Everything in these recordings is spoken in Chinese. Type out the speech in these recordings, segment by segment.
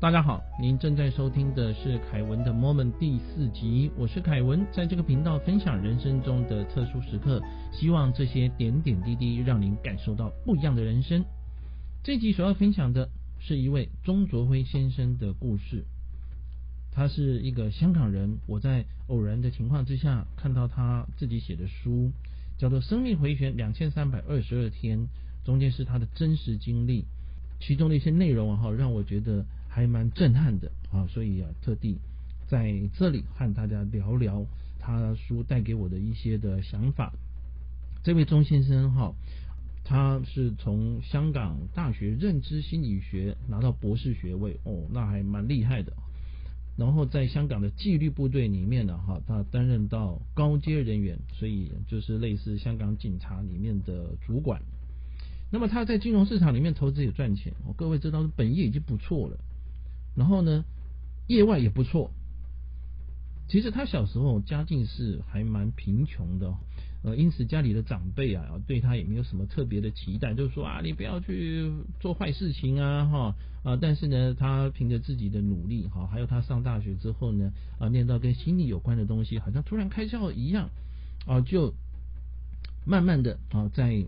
大家好，您正在收听的是凯文的 Moment 第四集，我是凯文，在这个频道分享人生中的特殊时刻，希望这些点点滴滴让您感受到不一样的人生。这集所要分享的是一位钟卓辉先生的故事，他是一个香港人，我在偶然的情况之下看到他自己写的书，叫做《生命回旋两千三百二十二天》，中间是他的真实经历，其中的一些内容哈，让我觉得。还蛮震撼的啊，所以啊，特地在这里和大家聊聊他书带给我的一些的想法。这位钟先生哈，他是从香港大学认知心理学拿到博士学位哦，那还蛮厉害的。然后在香港的纪律部队里面呢哈，他担任到高阶人员，所以就是类似香港警察里面的主管。那么他在金融市场里面投资也赚钱，各位知道本业已经不错了。然后呢，业外也不错。其实他小时候家境是还蛮贫穷的，呃，因此家里的长辈啊，对他也没有什么特别的期待，就是说啊，你不要去做坏事情啊，哈啊。但是呢，他凭着自己的努力，哈，还有他上大学之后呢，啊，念到跟心理有关的东西，好像突然开窍一样，啊，就慢慢的啊，在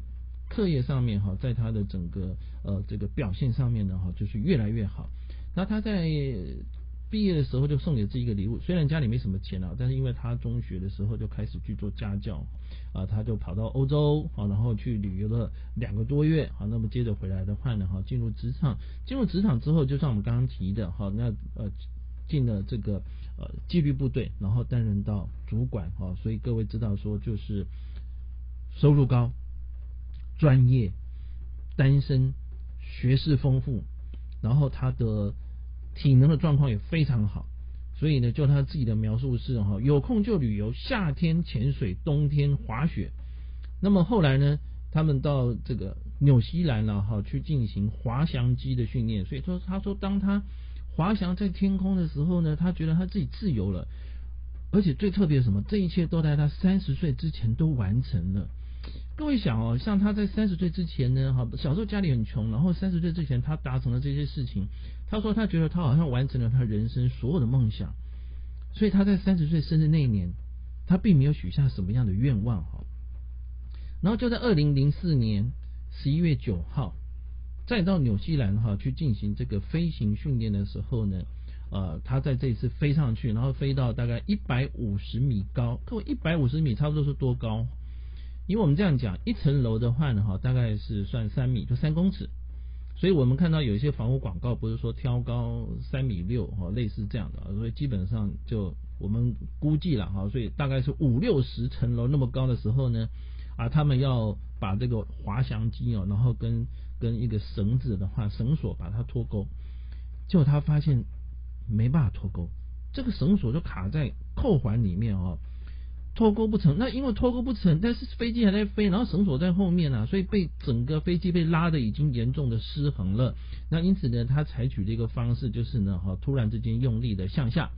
课业上面哈，在他的整个呃这个表现上面呢，哈，就是越来越好。那他在毕业的时候就送给自己一个礼物，虽然家里没什么钱啊，但是因为他中学的时候就开始去做家教啊，他就跑到欧洲啊，然后去旅游了两个多月啊，那么接着回来的话呢，哈，进入职场，进入职场之后，就像我们刚刚提的哈，那呃进了这个呃纪律部队，然后担任到主管啊，所以各位知道说就是收入高、专业、单身、学识丰富。然后他的体能的状况也非常好，所以呢，就他自己的描述是哈，有空就旅游，夏天潜水，冬天滑雪。那么后来呢，他们到这个纽西兰了哈，去进行滑翔机的训练。所以说，他说当他滑翔在天空的时候呢，他觉得他自己自由了，而且最特别什么，这一切都在他三十岁之前都完成了。各位想哦，像他在三十岁之前呢，哈，小时候家里很穷，然后三十岁之前他达成了这些事情。他说他觉得他好像完成了他人生所有的梦想，所以他在三十岁生日那一年，他并没有许下什么样的愿望哈。然后就在二零零四年十一月九号，再到纽西兰哈去进行这个飞行训练的时候呢，呃，他在这一次飞上去，然后飞到大概一百五十米高，各位一百五十米差不多是多高？因为我们这样讲，一层楼的话呢，哈，大概是算三米，就三公尺。所以我们看到有一些房屋广告，不是说挑高三米六，哈，类似这样的。所以基本上就我们估计了，哈，所以大概是五六十层楼那么高的时候呢，啊，他们要把这个滑翔机哦，然后跟跟一个绳子的话，绳索把它脱钩，结果他发现没办法脱钩，这个绳索就卡在扣环里面哦。脱钩不成，那因为脱钩不成，但是飞机还在飞，然后绳索在后面啊，所以被整个飞机被拉的已经严重的失衡了。那因此呢，他采取的一个方式就是呢，哈，突然之间用力的向下。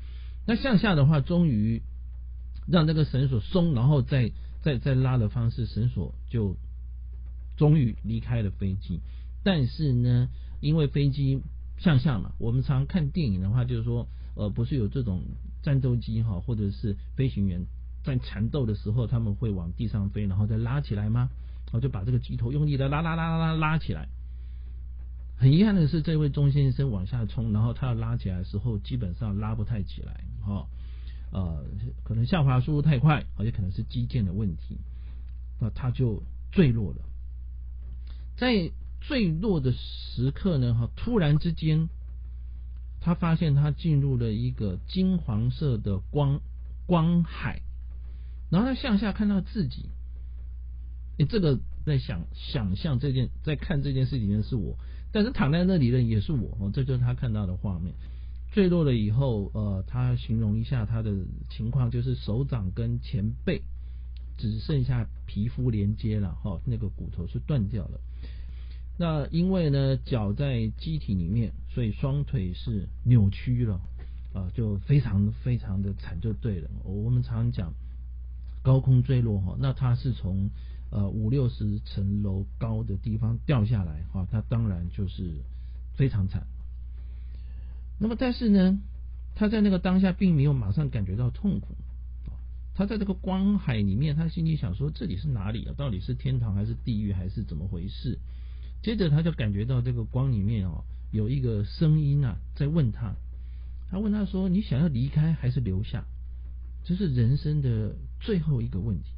那向下的话，终于让这个绳索松，然后再再再拉的方式，绳索就终于离开了飞机。但是呢，因为飞机向下嘛，我们常看电影的话，就是说，呃，不是有这种战斗机哈，或者是飞行员。在缠斗的时候，他们会往地上飞，然后再拉起来吗？然后就把这个机头用力的拉拉拉拉拉拉起来。很遗憾的是，这位钟先生往下冲，然后他要拉起来的时候，基本上拉不太起来，哈，呃，可能下滑速度太快，而且可能是机件的问题，那他就坠落了。在坠落的时刻呢，哈，突然之间，他发现他进入了一个金黄色的光光海。然后他向下看到自己，你这个在想想象这件，在看这件事情的是我，但是躺在那里的也是我，哦，这就是他看到的画面。坠落了以后，呃，他形容一下他的情况，就是手掌跟前背只剩下皮肤连接了，哈，那个骨头是断掉了。那因为呢，脚在机体里面，所以双腿是扭曲了，啊，就非常非常的惨，就对了。我们常讲。高空坠落哈，那他是从呃五六十层楼高的地方掉下来哈，他当然就是非常惨。那么但是呢，他在那个当下并没有马上感觉到痛苦。他在这个光海里面，他心里想说：这里是哪里啊？到底是天堂还是地狱还是怎么回事？接着他就感觉到这个光里面哦，有一个声音啊，在问他。他问他说：“你想要离开还是留下？”这是人生的最后一个问题。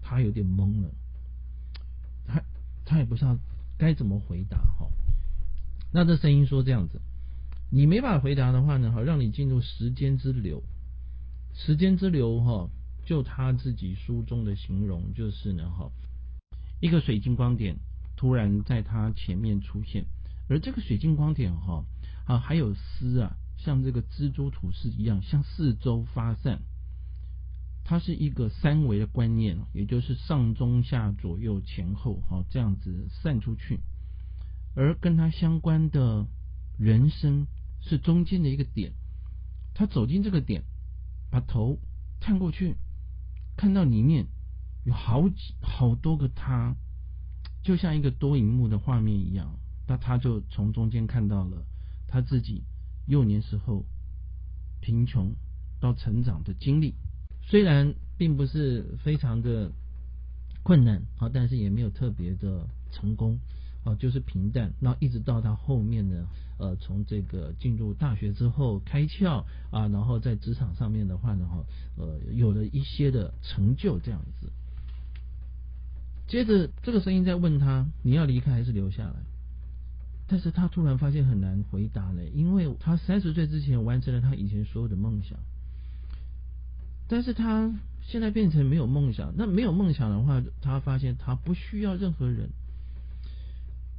他有点懵了，他他也不知道该怎么回答哈。那这声音说这样子：“你没法回答的话呢，好让你进入时间之流。时间之流哈，就他自己书中的形容就是呢哈，一个水晶光点突然在他前面出现，而这个水晶光点哈。”啊，还有丝啊，像这个蜘蛛吐丝一样，向四周发散。它是一个三维的观念，也就是上中下左右前后，哈，这样子散出去。而跟它相关的人生是中间的一个点。他走进这个点，把头探过去，看到里面有好几好多个他，就像一个多荧幕的画面一样。那他就从中间看到了。他自己幼年时候贫穷到成长的经历，虽然并不是非常的困难啊，但是也没有特别的成功啊，就是平淡。那一直到他后面呢，呃，从这个进入大学之后开窍啊，然后在职场上面的话呢，哈，呃，有了一些的成就这样子。接着这个声音在问他：你要离开还是留下来？但是他突然发现很难回答了，因为他三十岁之前完成了他以前所有的梦想，但是他现在变成没有梦想。那没有梦想的话，他发现他不需要任何人，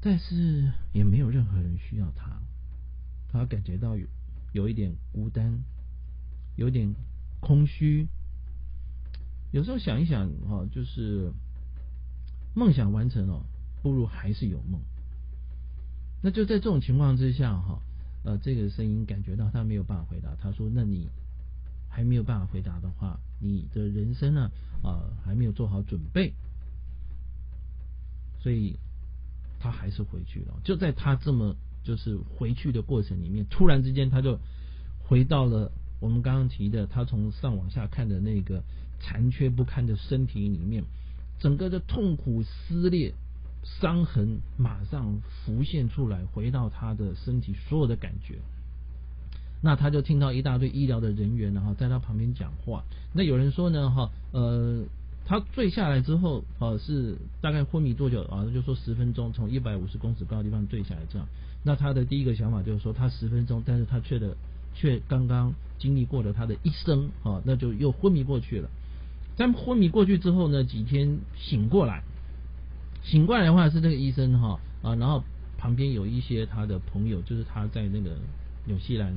但是也没有任何人需要他。他感觉到有有一点孤单，有点空虚。有时候想一想，哈，就是梦想完成了，不如还是有梦。那就在这种情况之下，哈，呃，这个声音感觉到他没有办法回答。他说：“那你还没有办法回答的话，你的人生呢，啊，还没有做好准备。”所以他还是回去了。就在他这么就是回去的过程里面，突然之间他就回到了我们刚刚提的他从上往下看的那个残缺不堪的身体里面，整个的痛苦撕裂。伤痕马上浮现出来，回到他的身体所有的感觉。那他就听到一大堆医疗的人员，然后在他旁边讲话。那有人说呢，哈，呃，他坠下来之后，呃，是大概昏迷多久啊？就说十分钟，从一百五十公尺高的地方坠下来这样。那他的第一个想法就是说，他十分钟，但是他却的却刚刚经历过了他的一生，啊，那就又昏迷过去了。在昏迷过去之后呢，几天醒过来。醒过来的话是这个医生哈啊，然后旁边有一些他的朋友，就是他在那个纽西兰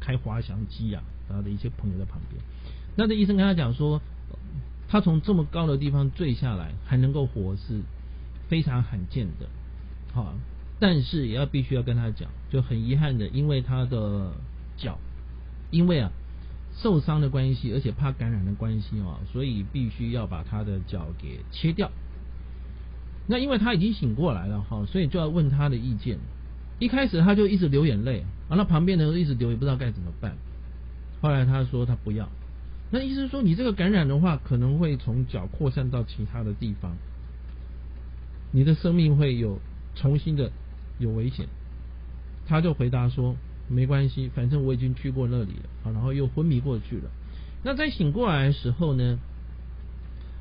开滑翔机啊，他的一些朋友在旁边。那这医生跟他讲说，他从这么高的地方坠下来还能够活是非常罕见的，好，但是也要必须要跟他讲，就很遗憾的，因为他的脚，因为啊受伤的关系，而且怕感染的关系哦，所以必须要把他的脚给切掉。那因为他已经醒过来了哈，所以就要问他的意见。一开始他就一直流眼泪，完了旁边的人一直流，也不知道该怎么办。后来他说他不要。那医生说你这个感染的话，可能会从脚扩散到其他的地方，你的生命会有重新的有危险。他就回答说没关系，反正我已经去过那里了啊，然后又昏迷过去了。那在醒过来的时候呢？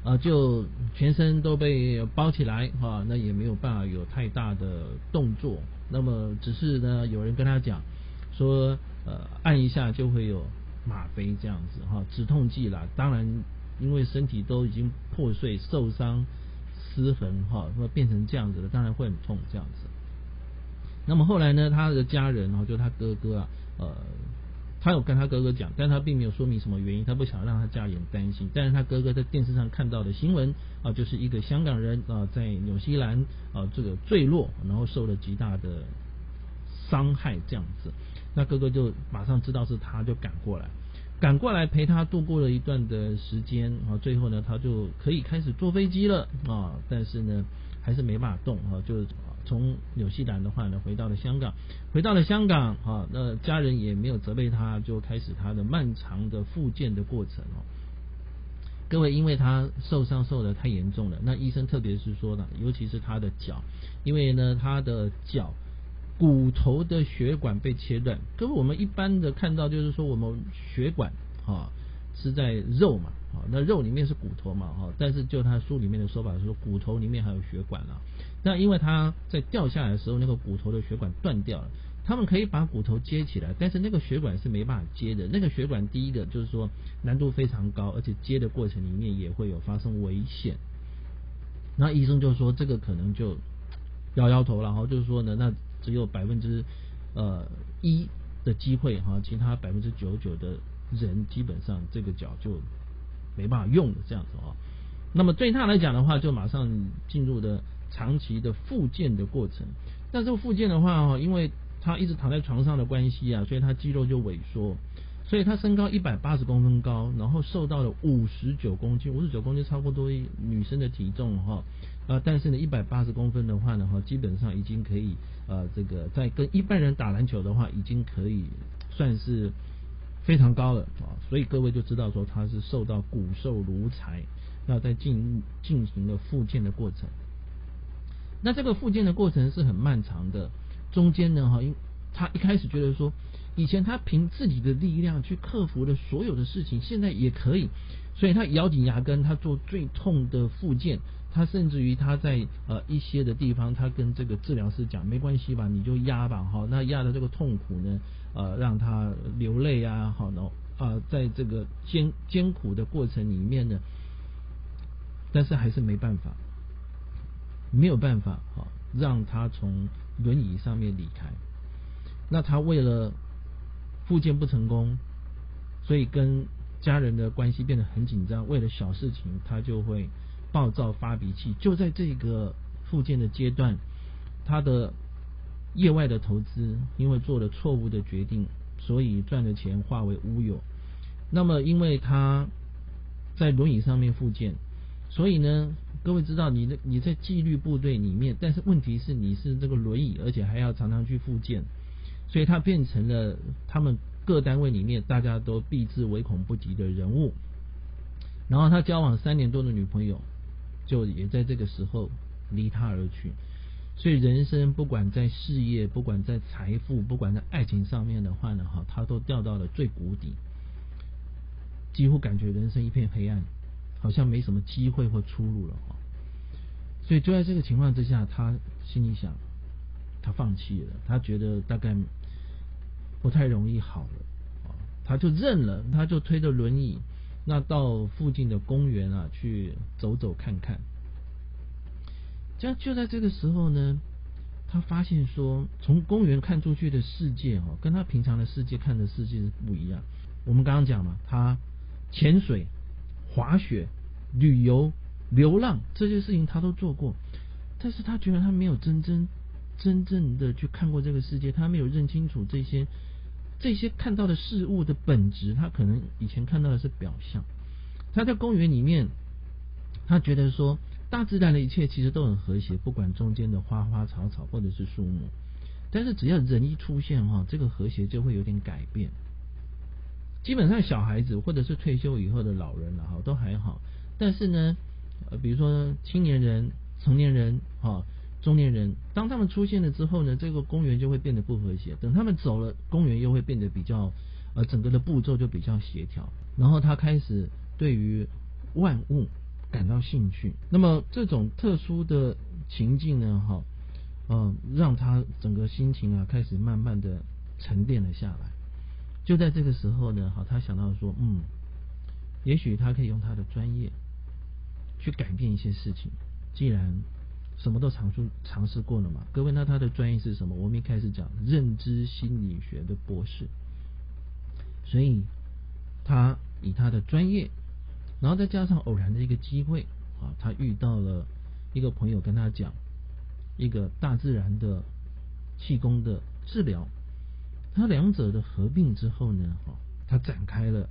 啊，就全身都被包起来，哈，那也没有办法有太大的动作。那么只是呢，有人跟他讲说，呃，按一下就会有吗啡这样子，哈，止痛剂啦。当然，因为身体都已经破碎、受伤、失痕，哈，那么变成这样子了，当然会很痛这样子。那么后来呢，他的家人，哈，就他哥哥啊，呃。他有跟他哥哥讲，但他并没有说明什么原因，他不想让他家人担心。但是他哥哥在电视上看到的新闻啊，就是一个香港人啊在纽西兰啊这个坠落，然后受了极大的伤害这样子。那哥哥就马上知道是他，就赶过来，赶过来陪他度过了一段的时间啊。最后呢，他就可以开始坐飞机了啊，但是呢还是没办法动啊，就从纽西兰的话呢，回到了香港，回到了香港啊，那家人也没有责备他，就开始他的漫长的复健的过程哦。各位，因为他受伤受的太严重了，那医生特别是说呢，尤其是他的脚，因为呢他的脚骨头的血管被切断。各位，我们一般的看到就是说我们血管啊是在肉嘛，啊那肉里面是骨头嘛，哈，但是就他书里面的说法是说骨头里面还有血管了。那因为他在掉下来的时候，那个骨头的血管断掉了。他们可以把骨头接起来，但是那个血管是没办法接的。那个血管第一个就是说难度非常高，而且接的过程里面也会有发生危险。那医生就说这个可能就摇摇头，然后就是说呢，那只有百分之呃一的机会哈，其他百分之九九的人基本上这个脚就没办法用的这样子啊。那么对他来讲的话，就马上进入的长期的复健的过程。那这个复健的话哈，因为他一直躺在床上的关系啊，所以他肌肉就萎缩，所以他身高一百八十公分高，然后瘦到了五十九公斤，五十九公斤差不多女生的体重哈，呃，但是呢，一百八十公分的话呢，哈，基本上已经可以呃，这个在跟一般人打篮球的话，已经可以算是非常高了啊，所以各位就知道说他是瘦到骨瘦如柴，那在进进行了复健的过程，那这个复健的过程是很漫长的。中间呢，哈，因他一开始觉得说，以前他凭自己的力量去克服了所有的事情，现在也可以，所以他咬紧牙根，他做最痛的复健，他甚至于他在呃一些的地方，他跟这个治疗师讲，没关系吧，你就压吧，哈，那压的这个痛苦呢，呃，让他流泪啊，好，然后啊，在这个艰艰苦的过程里面呢，但是还是没办法，没有办法，哈。让他从轮椅上面离开，那他为了复健不成功，所以跟家人的关系变得很紧张。为了小事情，他就会暴躁发脾气。就在这个复健的阶段，他的业外的投资因为做了错误的决定，所以赚的钱化为乌有。那么，因为他在轮椅上面复健。所以呢，各位知道你的你在纪律部队里面，但是问题是你是这个轮椅，而且还要常常去复健，所以他变成了他们各单位里面大家都避之唯恐不及的人物。然后他交往三年多的女朋友，就也在这个时候离他而去。所以人生不管在事业，不管在财富，不管在爱情上面的话呢，哈，他都掉到了最谷底，几乎感觉人生一片黑暗。好像没什么机会或出路了哈，所以就在这个情况之下，他心里想，他放弃了，他觉得大概不太容易好了，啊，他就认了，他就推着轮椅，那到附近的公园啊去走走看看。就就在这个时候呢，他发现说，从公园看出去的世界哦，跟他平常的世界看的世界是不一样。我们刚刚讲嘛，他潜水。滑雪、旅游、流浪这些事情他都做过，但是他觉得他没有真真、真正的去看过这个世界，他没有认清楚这些、这些看到的事物的本质。他可能以前看到的是表象。他在公园里面，他觉得说，大自然的一切其实都很和谐，不管中间的花花草草或者是树木，但是只要人一出现哈，这个和谐就会有点改变。基本上小孩子或者是退休以后的老人了哈都还好，但是呢，呃，比如说青年人、成年人、哈中年人，当他们出现了之后呢，这个公园就会变得不和谐。等他们走了，公园又会变得比较呃整个的步骤就比较协调。然后他开始对于万物感到兴趣。那么这种特殊的情境呢，哈，嗯，让他整个心情啊开始慢慢的沉淀了下来。就在这个时候呢，好，他想到说，嗯，也许他可以用他的专业去改变一些事情。既然什么都尝试尝试过了嘛，各位，那他的专业是什么？我们一开始讲认知心理学的博士，所以他以他的专业，然后再加上偶然的一个机会啊，他遇到了一个朋友跟他讲一个大自然的气功的治疗。他两者的合并之后呢，哈，他展开了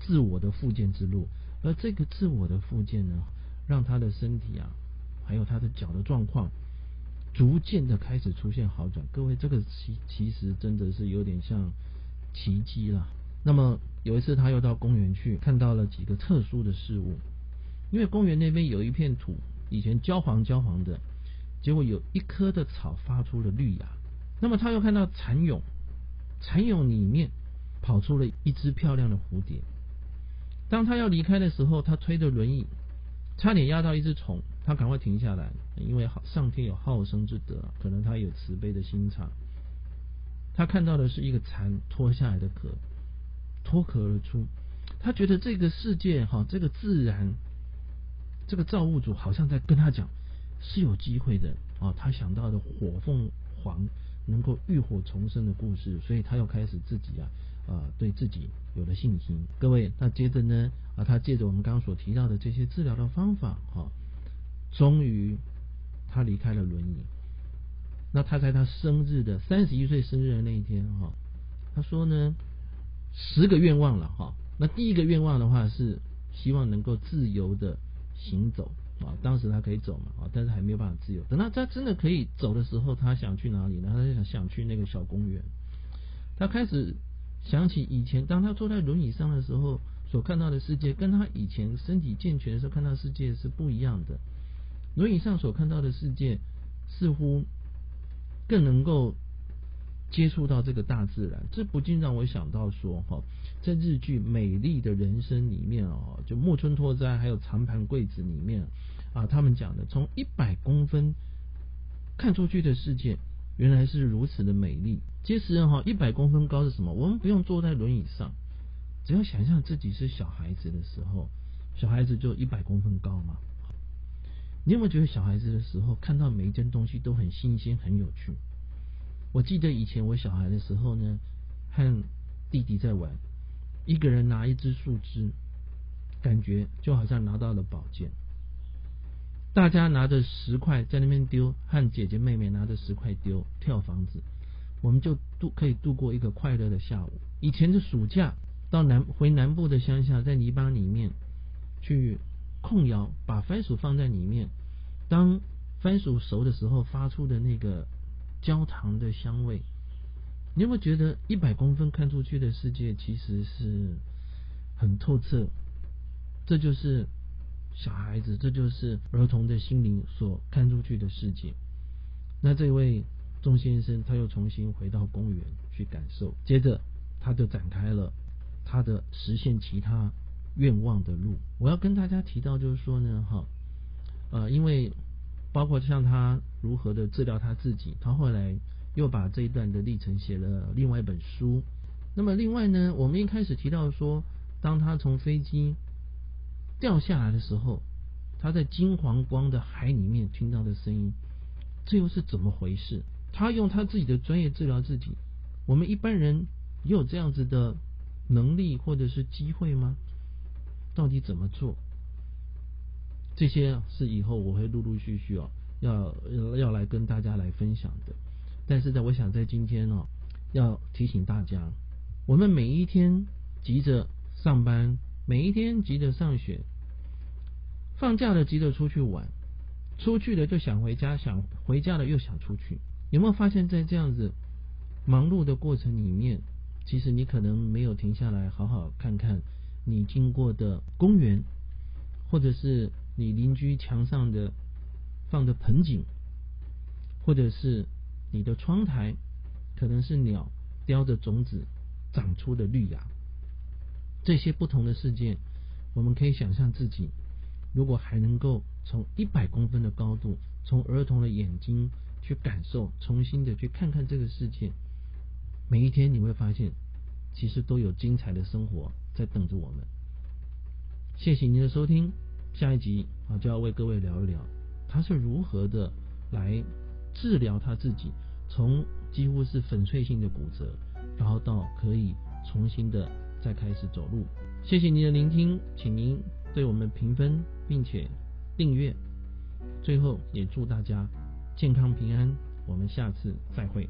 自我的复健之路，而这个自我的复健呢，让他的身体啊，还有他的脚的状况，逐渐的开始出现好转。各位，这个其其实真的是有点像奇迹了。那么有一次他又到公园去，看到了几个特殊的事物，因为公园那边有一片土，以前焦黄焦黄的，结果有一棵的草发出了绿芽。那么他又看到蚕蛹，蚕蛹里面跑出了一只漂亮的蝴蝶。当他要离开的时候，他推着轮椅，差点压到一只虫，他赶快停下来，因为上天有好生之德，可能他有慈悲的心肠。他看到的是一个蚕脱下来的壳，脱壳而出。他觉得这个世界哈，这个自然，这个造物主好像在跟他讲是有机会的啊。他想到的火凤凰能够浴火重生的故事，所以他又开始自己啊。啊，对自己有了信心。各位，那接着呢？啊，他借着我们刚刚所提到的这些治疗的方法，哈，终于他离开了轮椅。那他在他生日的三十一岁生日的那一天，哈，他说呢，十个愿望了，哈。那第一个愿望的话是希望能够自由的行走啊。当时他可以走嘛，啊，但是还没有办法自由。等到他真的可以走的时候，他想去哪里呢？他就想想去那个小公园。他开始。想起以前，当他坐在轮椅上的时候，所看到的世界，跟他以前身体健全的时候看到世界是不一样的。轮椅上所看到的世界，似乎更能够接触到这个大自然。这不禁让我想到说，哈，在日剧《美丽的人生》里面哦，就木村拓哉还有长盘贵子里面啊，他们讲的从一百公分看出去的世界。原来是如此的美丽。其实哈，一百公分高是什么？我们不用坐在轮椅上，只要想象自己是小孩子的时候，小孩子就一百公分高嘛。你有没有觉得小孩子的时候看到每一件东西都很新鲜、很有趣？我记得以前我小孩的时候呢，和弟弟在玩，一个人拿一支树枝，感觉就好像拿到了宝剑。大家拿着石块在那边丢，和姐姐妹妹拿着石块丢跳房子，我们就度可以度过一个快乐的下午。以前的暑假到南回南部的乡下，在泥巴里面去控窑，把番薯放在里面，当番薯熟的时候发出的那个焦糖的香味，你有没有觉得一百公分看出去的世界其实是很透彻？这就是。小孩子，这就是儿童的心灵所看出去的世界。那这位钟先生，他又重新回到公园去感受，接着他就展开了他的实现其他愿望的路。我要跟大家提到，就是说呢，哈，呃，因为包括像他如何的治疗他自己，他后来又把这一段的历程写了另外一本书。那么另外呢，我们一开始提到说，当他从飞机。掉下来的时候，他在金黄光的海里面听到的声音，这又是怎么回事？他用他自己的专业治疗自己，我们一般人也有这样子的能力或者是机会吗？到底怎么做？这些是以后我会陆陆续续哦，要要来跟大家来分享的。但是在我想在今天哦，要提醒大家，我们每一天急着上班。每一天急着上学，放假了急着出去玩，出去了就想回家，想回家了又想出去。有没有发现，在这样子忙碌的过程里面，其实你可能没有停下来好好看看你经过的公园，或者是你邻居墙上的放的盆景，或者是你的窗台，可能是鸟叼着种子长出的绿芽。这些不同的事件，我们可以想象自己，如果还能够从一百公分的高度，从儿童的眼睛去感受，重新的去看看这个世界，每一天你会发现，其实都有精彩的生活在等着我们。谢谢您的收听，下一集啊就要为各位聊一聊，他是如何的来治疗他自己，从几乎是粉碎性的骨折，然后到可以重新的。再开始走路。谢谢您的聆听，请您对我们评分，并且订阅。最后，也祝大家健康平安。我们下次再会。